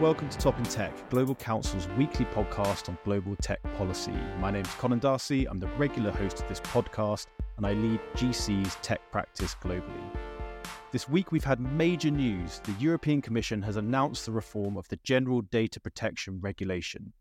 Welcome to Top in Tech, Global Counsel's weekly podcast on global tech policy. My name is Conan D'Arcy. I'm the regular host of this podcast, and I lead GC's tech practice globally. This week, we've had major news. The European Commission has announced the reform of the General Data Protection Regulation.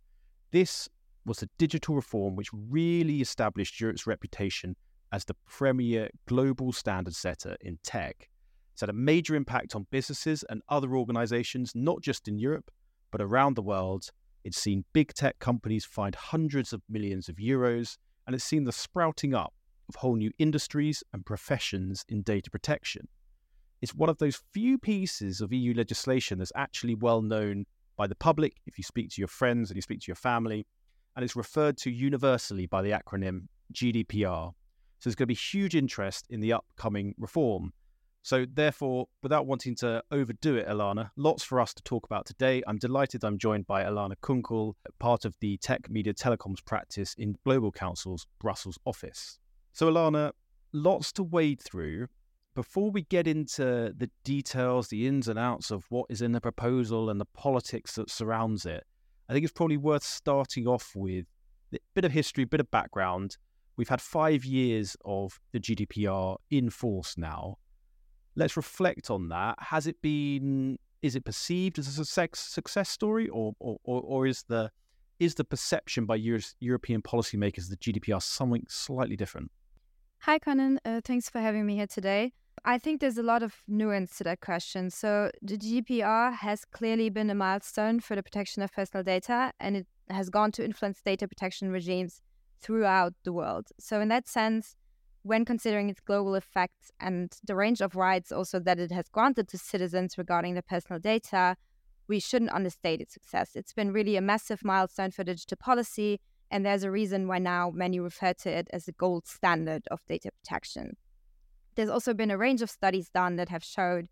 This was a digital reform which really established Europe's reputation as the premier global standard setter in tech. It's had a major impact on businesses and other organizations, not just in Europe, but around the world. It's seen big tech companies find hundreds of millions of euros, and it's seen the sprouting up of whole new industries and professions in data protection. It's one of those few pieces of EU legislation that's actually well known by the public if you speak to your friends and you speak to your family, and it's referred to universally by the acronym GDPR. So there's going to be huge interest in the upcoming reform. So, therefore, without wanting to overdo it, Ilana, lots for us to talk about today. I'm delighted I'm joined by Ilana Kunkel, part of the Tech Media Telecoms practice in Global Counsel's Brussels office. So, Ilana, lots to wade through. Before we get into the details, the ins and outs of what is in the proposal and the politics that surrounds it, I think it's probably worth starting off with a bit of history, a bit of background. We've had five years of the GDPR in force now let's reflect on that. Has it been? Is it perceived as a success success story, or or, or is the is the perception by Euro- European policymakers the GDPR something slightly different? Hi, Conan. Uh, thanks for having me here today. I think there's a lot of nuance to that question. So, the GDPR has clearly been a milestone for the protection of personal data, and it has gone to influence data protection regimes throughout the world. So, in that sense, when considering its global effects and the range of rights also that it has granted to citizens regarding their personal data, we shouldn't understate its success. It's been really a massive milestone for digital policy, and there's a reason why now many refer to it as the gold standard of data protection. There's also been a range of studies done that have showed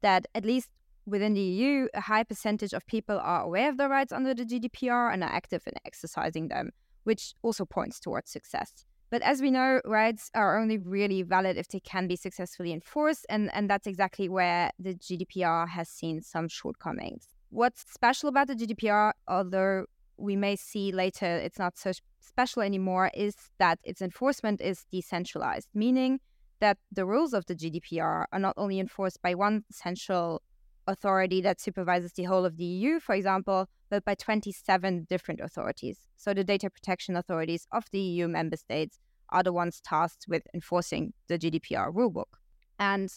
that at least within the EU, a high percentage of people are aware of their rights under the GDPR and are active in exercising them, which also points towards success. But as we know, rights are only really valid if they can be successfully enforced, and, and that's exactly where the GDPR has seen some shortcomings. What's special about the GDPR, although we may see later it's not so special anymore, is that its enforcement is decentralized, meaning that the rules of the GDPR are not only enforced by one central authority that supervises the whole of the EU, for example, but by 27 different authorities. So the data protection authorities of the EU member states are the ones tasked with enforcing the GDPR rulebook. And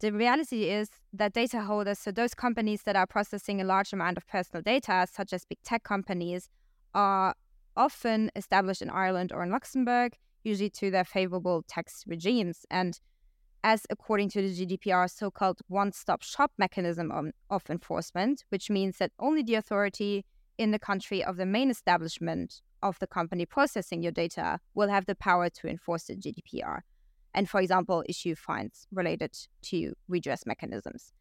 the reality is that data holders, so those companies that are processing a large amount of personal data, such as big tech companies, are often established in Ireland or in Luxembourg, usually to their favorable tax regimes. And as according to the GDPR, so called one stop shop mechanism of enforcement, which means that only the authority in the country of the main establishment of the company processing your data will have the power to enforce the GDPR and, for example, issue fines related to redress mechanisms.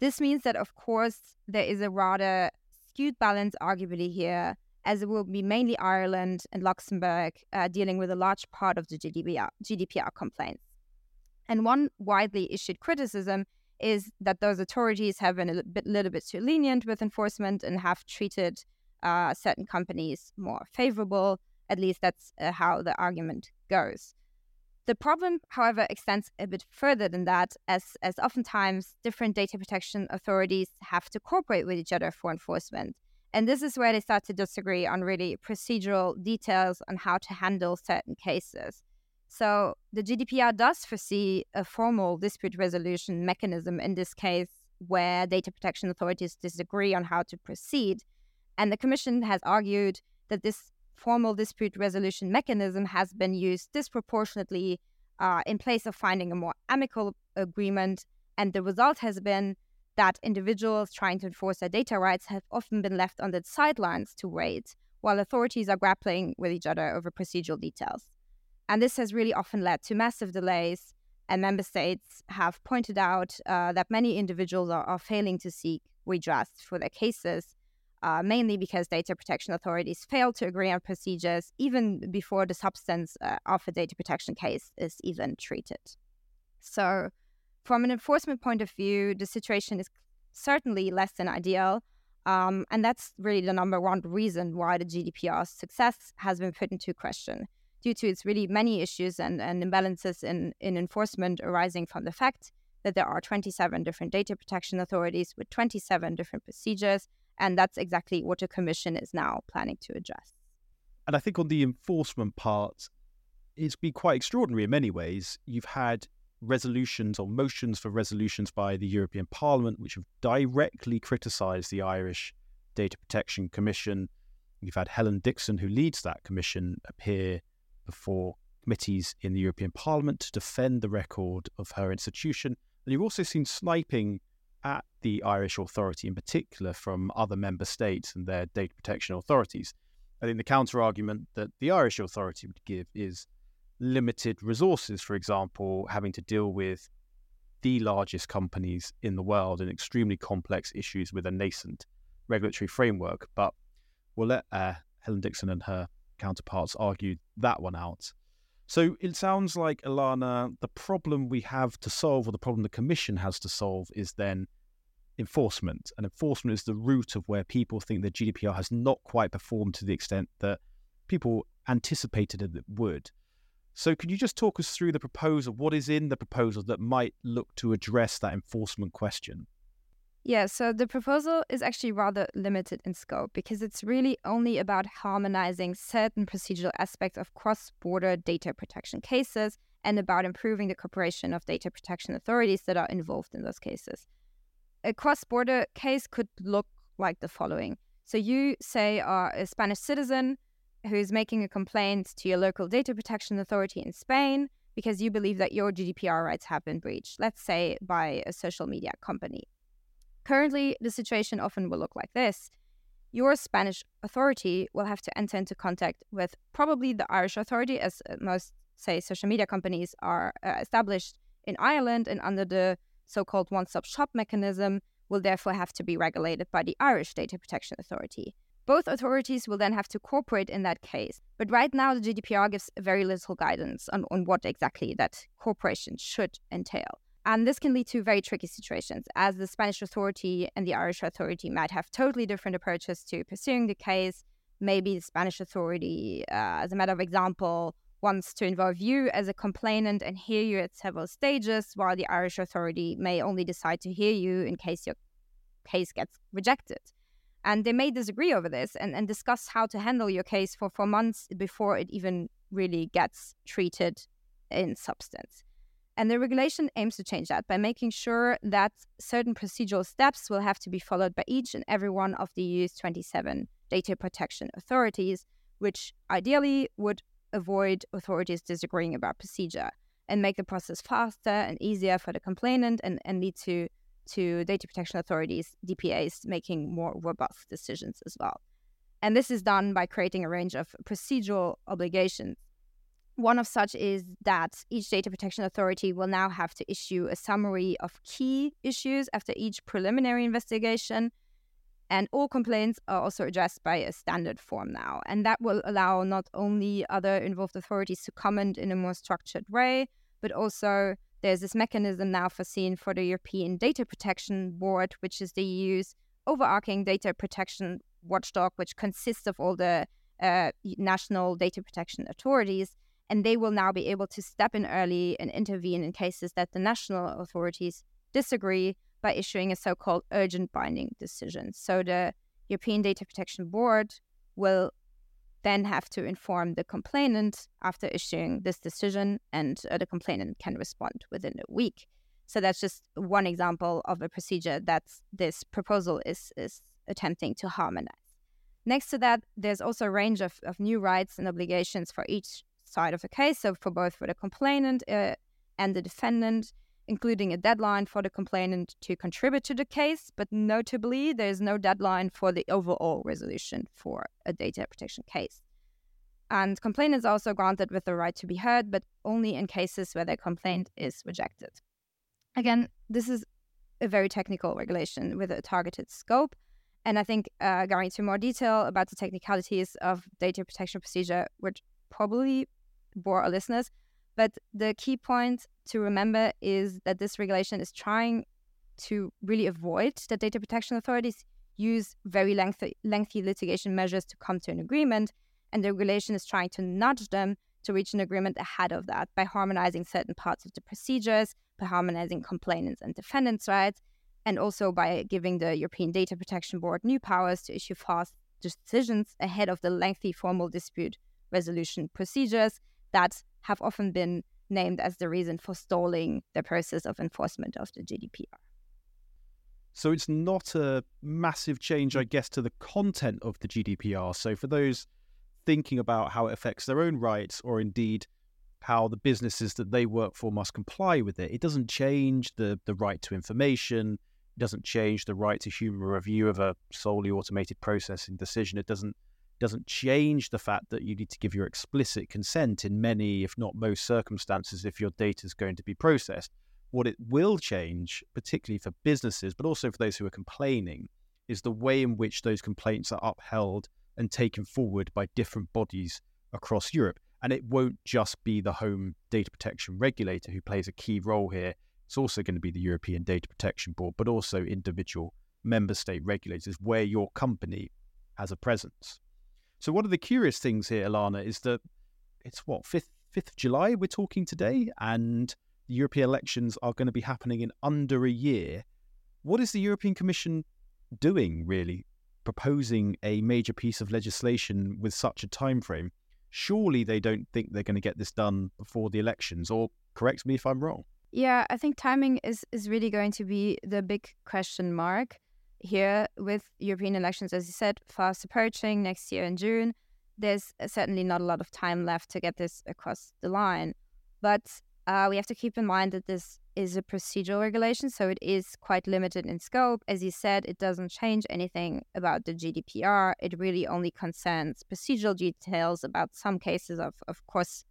This means that, of course, there is a rather skewed balance, arguably, here, as it will be mainly Ireland and Luxembourg uh, dealing with a large part of the GDPR, GDPR complaints. And one widely issued criticism is that those authorities have been a bit, little bit too lenient with enforcement and have treated uh, certain companies more favorable. At least that's uh, how the argument goes. The problem, however, extends a bit further than that, as, as oftentimes different data protection authorities have to cooperate with each other for enforcement. And this is where they start to disagree on really procedural details on how to handle certain cases. So the GDPR does foresee a formal dispute resolution mechanism in this case where data protection authorities disagree on how to proceed. And the Commission has argued that this formal dispute resolution mechanism has been used disproportionately uh, in place of finding a more amicable agreement. And the result has been that individuals trying to enforce their data rights have often been left on the sidelines to wait, while authorities are grappling with each other over procedural details. And this has really often led to massive delays. And member states have pointed out uh, that many individuals are, are, failing to seek redress for their cases, uh, mainly because data protection authorities fail to agree on procedures even before the substance uh, of a data protection case is even treated. So, from an enforcement point of view, the situation is certainly less than ideal. Um, and that's really the number one reason why the GDPR's success has been put into question, due to its really many issues and, and imbalances in, in enforcement arising from the fact that there are 27 different data protection authorities with 27 different procedures. And that's exactly what the Commission is now planning to address. And I think on the enforcement part, it's been quite extraordinary in many ways. You've had resolutions or motions for resolutions by the European Parliament, which have directly criticised the Irish Data Protection Commission. You've had Helen Dixon, who leads that commission, appear before committees in the European Parliament to defend the record of her institution. And you've also seen sniping at the Irish authority, in particular from other member states and their data protection authorities. I think the counter argument that the Irish authority would give is limited resources, for example, having to deal with the largest companies in the world and extremely complex issues with a nascent regulatory framework. But we'll let uh, Helen Dixon and her counterparts argue that one out. So it sounds like, Ilana, the problem we have to solve, or the problem the Commission has to solve, is then enforcement. And enforcement is the root of where people think that GDPR has not quite performed to the extent that people anticipated it would. So, can you just talk us through the proposal? What is in the proposal that might look to address that enforcement question? Yeah, so the proposal is actually rather limited in scope because it's really only about harmonizing certain procedural aspects of cross border data protection cases and about improving the cooperation of data protection authorities that are involved in those cases. A cross border case could look like the following. So, you say are a Spanish citizen who's making a complaint to your local data protection authority in Spain because you believe that your GDPR rights have been breached, let's say by a social media company. Currently, the situation often will look like this. Your Spanish authority will have to enter into contact with probably the Irish authority, as uh, most, say, social media companies are uh, established in Ireland and under the so called one stop shop mechanism, will therefore have to be regulated by the Irish Data Protection Authority. Both authorities will then have to cooperate in that case. But right now, the GDPR gives very little guidance on, on what exactly that cooperation should entail. And this can lead to very tricky situations, as the Spanish authority and the Irish authority might have totally different approaches to pursuing the case. Maybe the Spanish authority, uh, as a matter of example, wants to involve you as a complainant and hear you at several stages, while the Irish authority may only decide to hear you in case your case gets rejected. And they may disagree over this and, and discuss how to handle your case for, for months before it even really gets treated in substance. And the regulation aims to change that by making sure that certain procedural steps will have to be followed by each and every one of the EU's 27 data protection authorities, which ideally would avoid authorities disagreeing about procedure and make the process faster and easier for the complainant and, and lead to to data protection authorities, DPAs, making more robust decisions as well. And this is done by creating a range of procedural obligations. One of such is that each data protection authority will now have to issue a summary of key issues after each preliminary investigation. And all complaints are also addressed by a standard form now. And that will allow not only other involved authorities to comment in a more structured way, but also there's this mechanism now foreseen for the European Data Protection Board, which is the EU's overarching data protection watchdog, which consists of all the uh, national data protection authorities. And they will now be able to step in early and intervene in cases that the national authorities disagree by issuing a so called urgent binding decision. So the European Data Protection Board will then have to inform the complainant after issuing this decision, and uh, the complainant can respond within a week. So that's just one example of a procedure that this proposal is, is attempting to harmonize. Next to that, there's also a range of, of new rights and obligations for each side of the case. So for both for the complainant uh, and the defendant, including a deadline for the complainant to contribute to the case, but notably, there's no deadline for the overall resolution for a data protection case. And complainants are also granted with the right to be heard, but only in cases where their complaint is rejected. Again, this is a very technical regulation with a targeted scope. And I think uh, going into more detail about the technicalities of data protection procedure would probably bore our listeners. But the key point to remember is that this regulation is trying to really avoid that data protection authorities use very lengthy, lengthy litigation measures to come to an agreement, and the regulation is trying to nudge them to reach an agreement ahead of that by harmonizing certain parts of the procedures, by harmonizing complainants and defendants' rights, and also by giving the European Data Protection Board new powers to issue fast decisions ahead of the lengthy formal dispute resolution procedures that have often been named as the reason for stalling the process of enforcement of the GDPR. So it's not a massive change, I guess, to the content of the GDPR. So for those thinking about how it affects their own rights or indeed how the businesses that they work for must comply with it, it doesn't change the, the right to information. It doesn't change the right to human review of a solely automated processing decision. It doesn't doesn't change the fact that you need to give your explicit consent in many, if not most circumstances, if your data is going to be processed. What it will change, particularly for businesses, but also for those who are complaining, is the way in which those complaints are upheld and taken forward by different bodies across Europe. And it won't just be the home data protection regulator who plays a key role here. It's also going to be the European Data Protection Board, but also individual member state regulators where your company has a presence. So one of the curious things here, Ilana, is that it's what fifth fifth of July we're talking today, and the European elections are going to be happening in under a year. What is the European Commission doing really? Proposing a major piece of legislation with such a time frame. Surely they don't think they're going to get this done before the elections, or correct me if I'm wrong. Yeah, I think timing is, is really going to be the big question mark here with European elections, as you said, fast approaching next year in June, there's certainly not a lot of time left to get this across the line. But uh, we have to keep in mind that this is a procedural regulation, so it is quite limited in scope. As you said, it doesn't change anything about the GDPR. It really only concerns procedural details about some cases of, of course,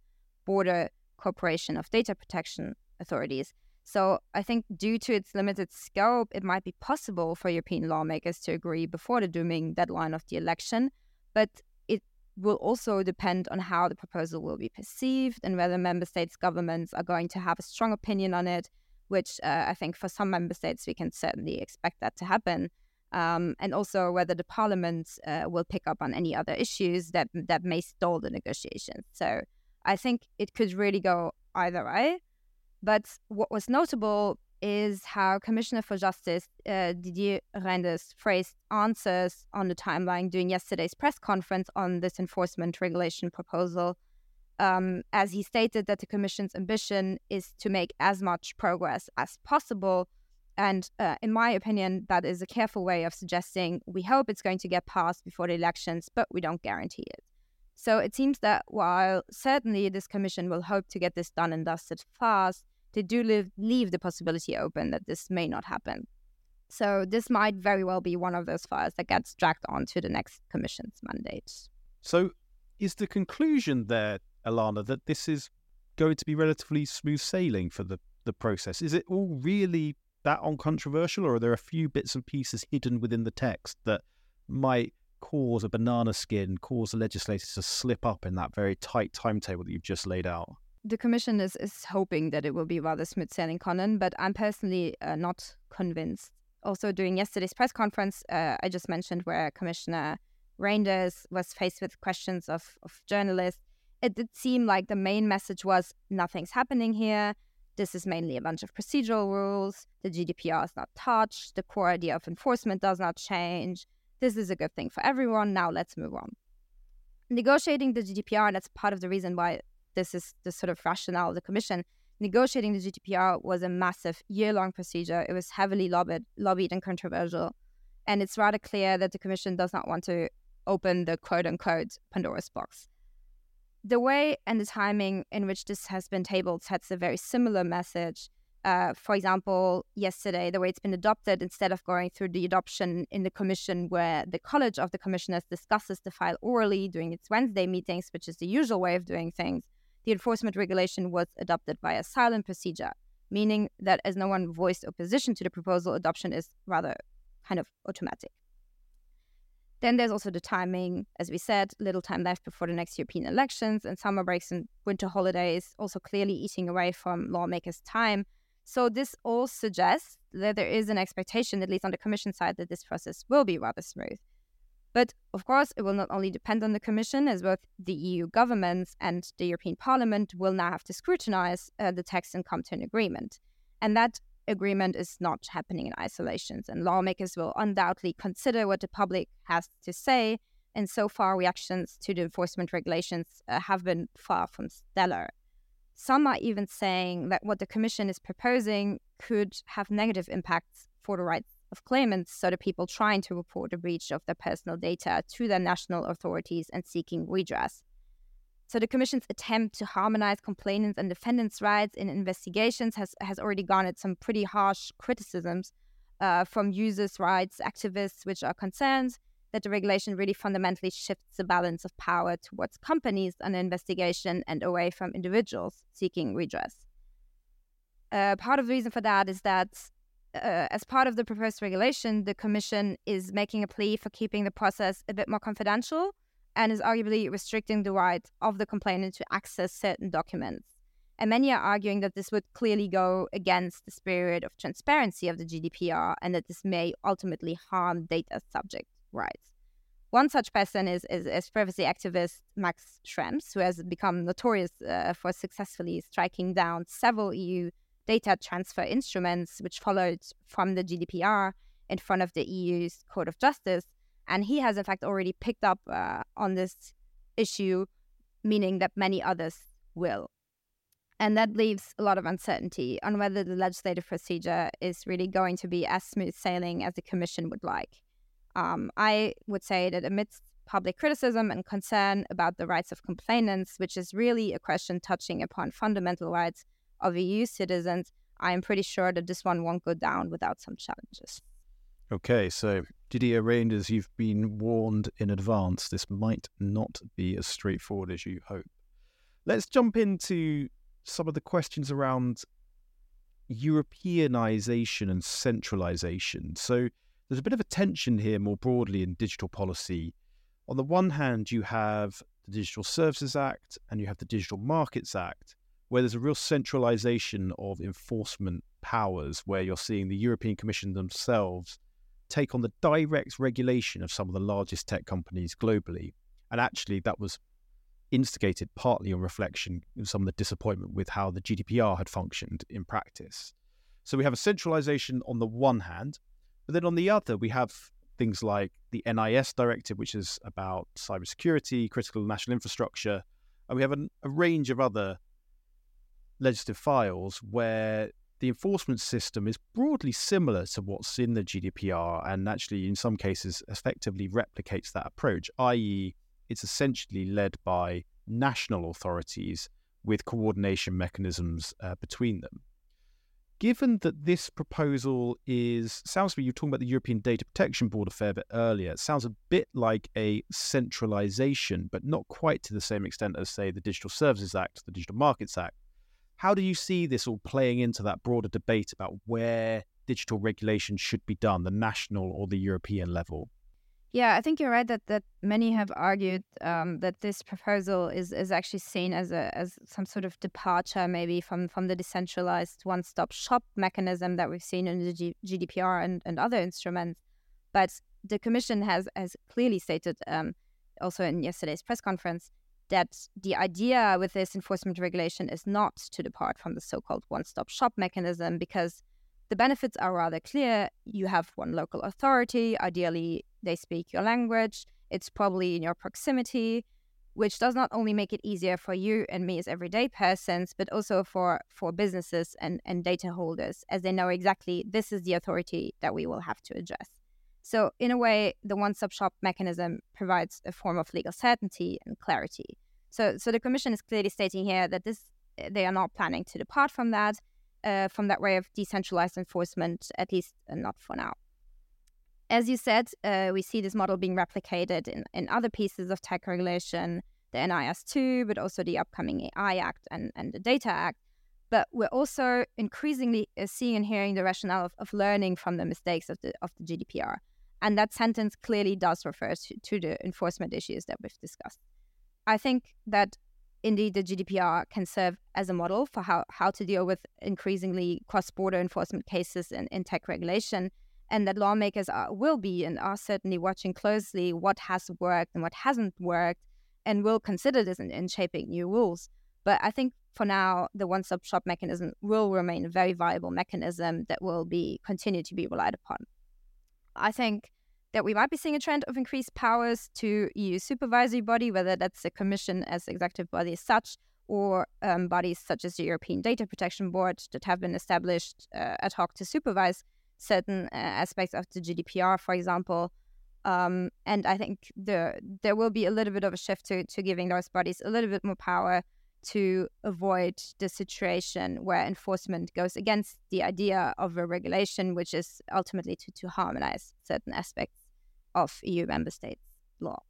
border cooperation of data protection authorities. So I think due to its limited scope, it might be possible for European lawmakers to agree before the dooming deadline of the election, but it will also depend on how the proposal will be perceived and whether member states' governments are going to have a strong opinion on it, which uh, I think for some member states we can certainly expect that to happen. Um, and also whether the parliament uh, will pick up on any other issues that that may stall the negotiations. So I think it could really go either way. But what was notable is how Commissioner for Justice uh, Didier Reynders phrased answers on the timeline during yesterday's press conference on this enforcement regulation proposal, um, as he stated that the Commission's ambition is to make as much progress as possible. And uh, in my opinion, that is a careful way of suggesting we hope it's going to get passed before the elections, but we don't guarantee it. So it seems that while certainly this commission will hope to get this done and dusted fast, they do leave, leave the possibility open that this may not happen. So this might very well be one of those files that gets dragged on to the next commission's mandate. So is the conclusion there, Ilana, that this is going to be relatively smooth sailing for the, the process? Is it all really that uncontroversial, or are there a few bits and pieces hidden within the text that might cause a banana skin, cause the legislators to slip up in that very tight timetable that you've just laid out? The commission is, is hoping that it will be rather smooth sailing, Conan, but I'm personally uh, not convinced. Also, during yesterday's press conference, uh, I just mentioned where Commissioner Reynders was faced with questions of, of journalists, it did seem like the main message was nothing's happening here. This is mainly a bunch of procedural rules. The GDPR is not touched. The core idea of enforcement does not change. This is a good thing for everyone. Now let's move on. Negotiating the GDPR, that's part of the reason why this is the sort of rationale of the commission. Negotiating the GDPR was a massive year long procedure. It was heavily lobbied, lobbied and controversial. And it's rather clear that the commission does not want to open the quote unquote Pandora's box. The way and the timing in which this has been tabled sets a very similar message. Uh, for example, yesterday, the way it's been adopted, instead of going through the adoption in the commission, where the College of the Commissioners discusses the file orally during its Wednesday meetings, which is the usual way of doing things, the enforcement regulation was adopted by a silent procedure, meaning that as no one voiced opposition to the proposal, adoption is rather kind of automatic. Then there's also the timing. As we said, little time left before the next European elections and summer breaks and winter holidays, also clearly eating away from lawmakers' time. So this all suggests that there is an expectation, at least on the Commission side, that this process will be rather smooth. But of course, it will not only depend on the Commission, as both the EU governments and the European Parliament will now have to scrutinize uh, the text and come to an agreement. And that agreement is not happening in isolation. And lawmakers will undoubtedly consider what the public has to say. And so far, reactions to the enforcement regulations uh, have been far from stellar. Some are even saying that what the Commission is proposing could have negative impacts for the rights of claimants, so the people trying to report a breach of their personal data to their national authorities and seeking redress. So the Commission's attempt to harmonize complainants and defendants' rights in investigations has, has already garnered some pretty harsh criticisms uh, from users' rights activists, which are concerned that the regulation really fundamentally shifts the balance of power towards companies on investigation and away from individuals seeking redress. Uh, part of the reason for that is that uh, as part of the proposed regulation, the Commission is making a plea for keeping the process a bit more confidential and is arguably restricting the right of the complainant to access certain documents. And many are arguing that this would clearly go against the spirit of transparency of the GDPR and that this may ultimately harm data subject rights. One such person is, is, is privacy activist Max Schrems, who has become notorious uh, for successfully striking down several EU data transfer instruments, which followed from the GDPR in front of the EU's Court of Justice. And he has, in fact, already picked up uh, on this issue, meaning that many others will. And that leaves a lot of uncertainty on whether the legislative procedure is really going to be as smooth sailing as the Commission would like. Um, I would say that amidst public criticism and concern about the rights of complainants, which is really a question touching upon fundamental rights of EU citizens, I am pretty sure that this one won't go down without some challenges. Okay, so Didier Reynders, you've been warned in advance. This might not be as straightforward as you hope. Let's jump into some of the questions around Europeanization and centralization. So there's a bit of a tension here more broadly in digital policy. On the one hand, you have the Digital Services Act and you have the Digital Markets Act, where there's a real centralization of enforcement powers, where you're seeing the European Commission themselves take on the direct regulation of some of the largest tech companies globally. And actually, that was instigated partly on reflection of some of the disappointment with how the GDPR had functioned in practice. So we have a centralization on the one hand, but then on the other, we have things like the NIS directive, which is about cybersecurity, critical national infrastructure, and we have an, a range of other legislative files where the enforcement system is broadly similar to what's in the GDPR and actually, in some cases, effectively replicates that approach, i.e., it's essentially led by national authorities with coordination mechanisms uh, between them. Given that this proposal is, sounds to me, you were talking about the European Data Protection Board a fair bit earlier. It sounds a bit like a centralization, but not quite to the same extent as, say, the Digital Services Act, the Digital Markets Act, how do you see this all playing into that broader debate about where digital regulation should be done, the national or the European level? Yeah, I think you're right that, that many have argued um, that this proposal is, is actually seen as a as some sort of departure, maybe from, from the decentralized one stop shop mechanism that we've seen in the G- GDPR and, and other instruments. But the Commission has has clearly stated, um, also in yesterday's press conference, that the idea with this enforcement regulation is not to depart from the so called one stop shop mechanism because the benefits are rather clear. You have one local authority, ideally, they speak your language, it's probably in your proximity. Which does not only make it easier for you and me as everyday persons, but also for, for businesses and, and data holders, as they know exactly this is the authority that we will have to address. So, in a way, the one stop shop mechanism provides a form of legal certainty and clarity. So, so the Commission is clearly stating here that this they are not planning to depart from that, uh, from that way of decentralized enforcement, at least uh, not for now. As you said, uh, we see this model being replicated in, in other pieces of tech regulation, the NIS2, but also the upcoming AI Act and, and the Data Act. But we're also increasingly seeing and hearing the rationale of, of learning from the mistakes of the, of the GDPR. And that sentence clearly does refer to, the enforcement issues that we've discussed. I think that indeed the GDPR can serve as a model for how, how to deal with increasingly cross border enforcement cases in, in tech regulation, and that lawmakers are, will be and are certainly watching closely what has worked and what hasn't worked, and will consider this in, in shaping new rules. But I think for now, the one stop shop mechanism will remain a very viable mechanism that will be continue to be relied upon. I think that we might be seeing a trend of increased powers to EU supervisory body, whether that's the Commission as executive body as such, or um, bodies such as the European Data Protection Board that have been established uh, ad hoc to supervise certain uh, aspects of the GDPR, for example. Um, and I think the, there will be a little bit of a shift to, to giving those bodies a little bit more power to avoid the situation where enforcement goes against the idea of a regulation, which is ultimately to, to harmonize certain aspects of EU member states' law.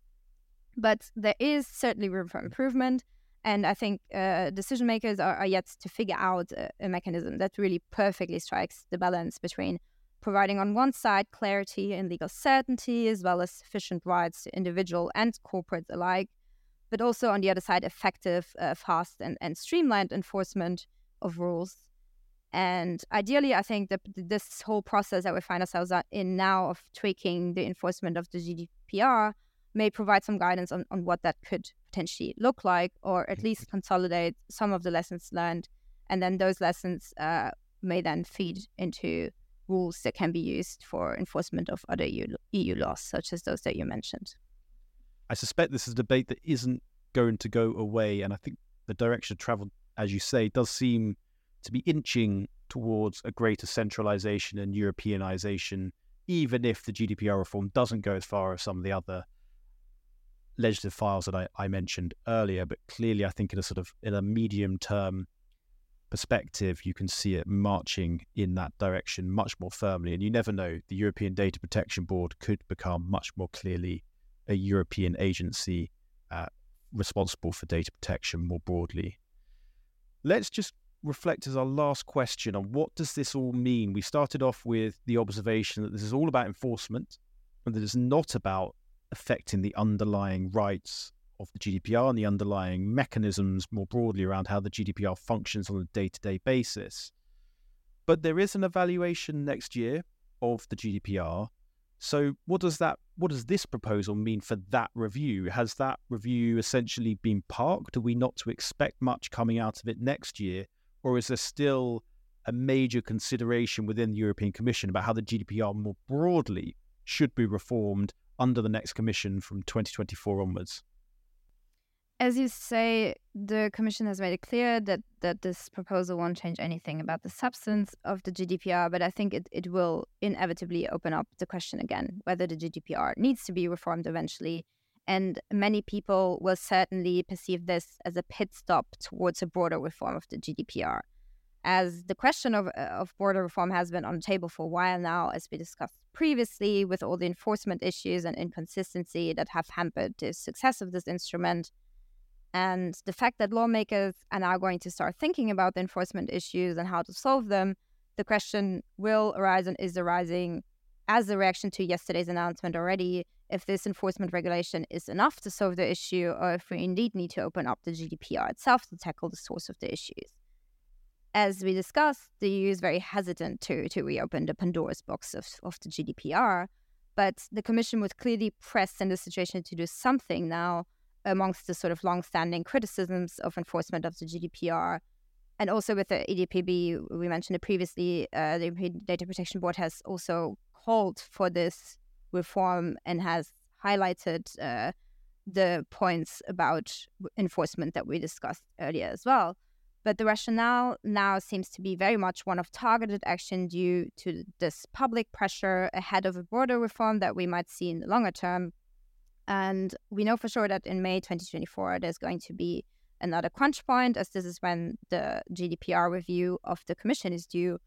But there is certainly room for improvement. And I think uh, decision makers are, are, yet to figure out a, a, mechanism that really perfectly strikes the balance between providing, on one side, clarity and legal certainty, as well as sufficient rights to individual and corporates alike, but also on the other side, effective, uh, fast, and, and streamlined enforcement of rules. And ideally, I think that this whole process that we find ourselves in now of tweaking the enforcement of the GDPR may provide some guidance on, on what that could potentially look like, or at least consolidate some of the lessons learned. And then those lessons uh, may then feed into rules that can be used for enforcement of other EU, EU laws, such as those that you mentioned. I suspect this is a debate that isn't going to go away. And I think the direction of travel, as you say, does seem to be inching towards a greater centralization and Europeanization, even if the GDPR reform doesn't go as far as some of the other legislative files that I, I mentioned earlier. But clearly, I think in a sort of in a medium term perspective, you can see it marching in that direction much more firmly. And you never know, the European Data Protection Board could become much more clearly a European agency uh, responsible for data protection more broadly. Let's just reflect as our last question on what does this all mean? We started off with the observation that this is all about enforcement and that it's not about affecting the underlying rights of the GDPR and the underlying mechanisms more broadly around how the GDPR functions on a day-to-day basis. But there is an evaluation next year of the GDPR so what does that what does this proposal mean for that review? Has that review essentially been parked? Are we not to expect much coming out of it next year? Or is there still a major consideration within the European Commission about how the GDPR more broadly should be reformed under the next commission from 2024 onwards? As you say, the Commission has made it clear that, that this proposal won't change anything about the substance of the GDPR, but I think it, it will inevitably open up the question again whether the GDPR needs to be reformed eventually. And many people will certainly perceive this as a pit stop towards a broader reform of the GDPR. As the question of, of border reform has been on the table for a while now, as we discussed previously, with all the enforcement issues and inconsistency that have hampered the success of this instrument and the fact that lawmakers are now going to start thinking about the enforcement issues and how to solve them, the question will arise and is arising as a reaction to yesterday's announcement already if this enforcement regulation is enough to solve the issue or if we indeed need to open up the GDPR itself to tackle the source of the issues. As we discussed, the EU is very hesitant to, to reopen the Pandora's box of, of the GDPR, but the Commission was clearly pressed in the situation to do something now amongst the sort of long-standing criticisms of enforcement of the GDPR. And also with the EDPB, we mentioned it previously, uh, the European Data Protection Board has also called for this reform and has highlighted uh, the points about enforcement that we discussed earlier as well. But the rationale now seems to be very much one of targeted action due to this public pressure ahead of a broader reform that we might see in the longer term. And we know for sure that in May 2024, there's going to be another crunch point, as this is when the GDPR review of the Commission is due.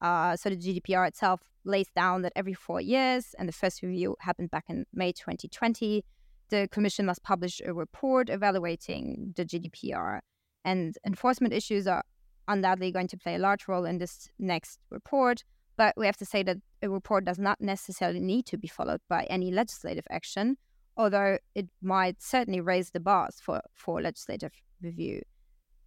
Uh, so the GDPR itself lays down that every four years, and the first review happened back in May 2020, the Commission must publish a report evaluating the GDPR. And enforcement issues are undoubtedly going to play a large role in this next report. But we have to say that a report does not necessarily need to be followed by any legislative action although it might certainly raise the bars for, for legislative review.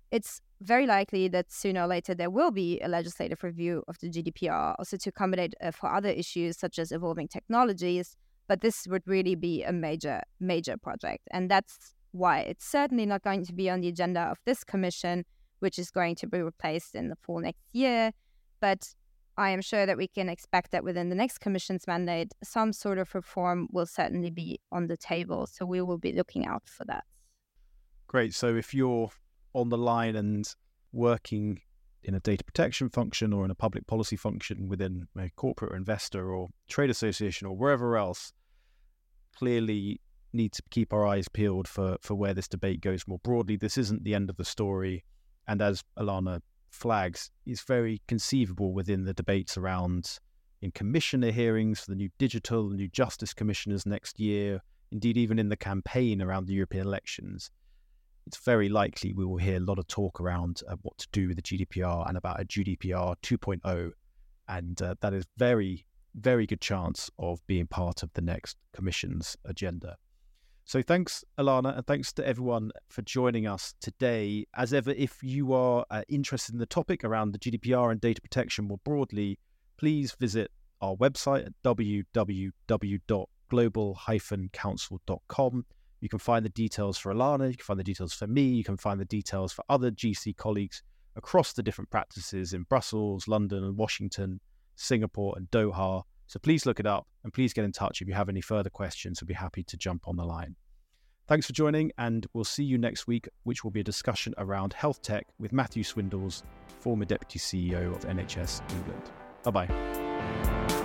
It's very likely that sooner or later there will be a legislative review of the GDPR, also to accommodate uh, for other issues such as evolving technologies. But this would really be a major, major project. And that's why it's certainly not going to be on the agenda of this commission, which is going to be replaced in the fall next year. But I am sure that we can expect that within the next commission's mandate, some sort of reform will certainly be on the table. So we will be looking out for that. Great. So if you're on the line and working in a data protection function or in a public policy function within a corporate or investor or trade association or wherever else, clearly need to keep our eyes peeled for, for where this debate goes more broadly. This isn't the end of the story. And as Ilana flags, is very conceivable within the debates around in commissioner hearings for the new digital, the new justice commissioners next year, indeed, even in the campaign around the European elections it's very likely we will hear a lot of talk around uh, what to do with the GDPR and about a GDPR 2.0. And uh, that is very, very good chance of being part of the next Commission's agenda. So thanks, Ilana, and thanks to everyone for joining us today. As ever, if you are uh, interested in the topic around the GDPR and data protection more broadly, please visit our website at www.global-counsel.com. you can find the details for Ilana, you can find the details for me, you can find the details for other GC colleagues across the different practices in Brussels, London, and Washington, Singapore, and Doha. So please look it up and please get in touch if you have any further questions. We'll be happy to jump on the line. Thanks for joining, and we'll see you next week, which will be a discussion around health tech with Matthew Swindells, former Deputy CEO of NHS England. Bye bye.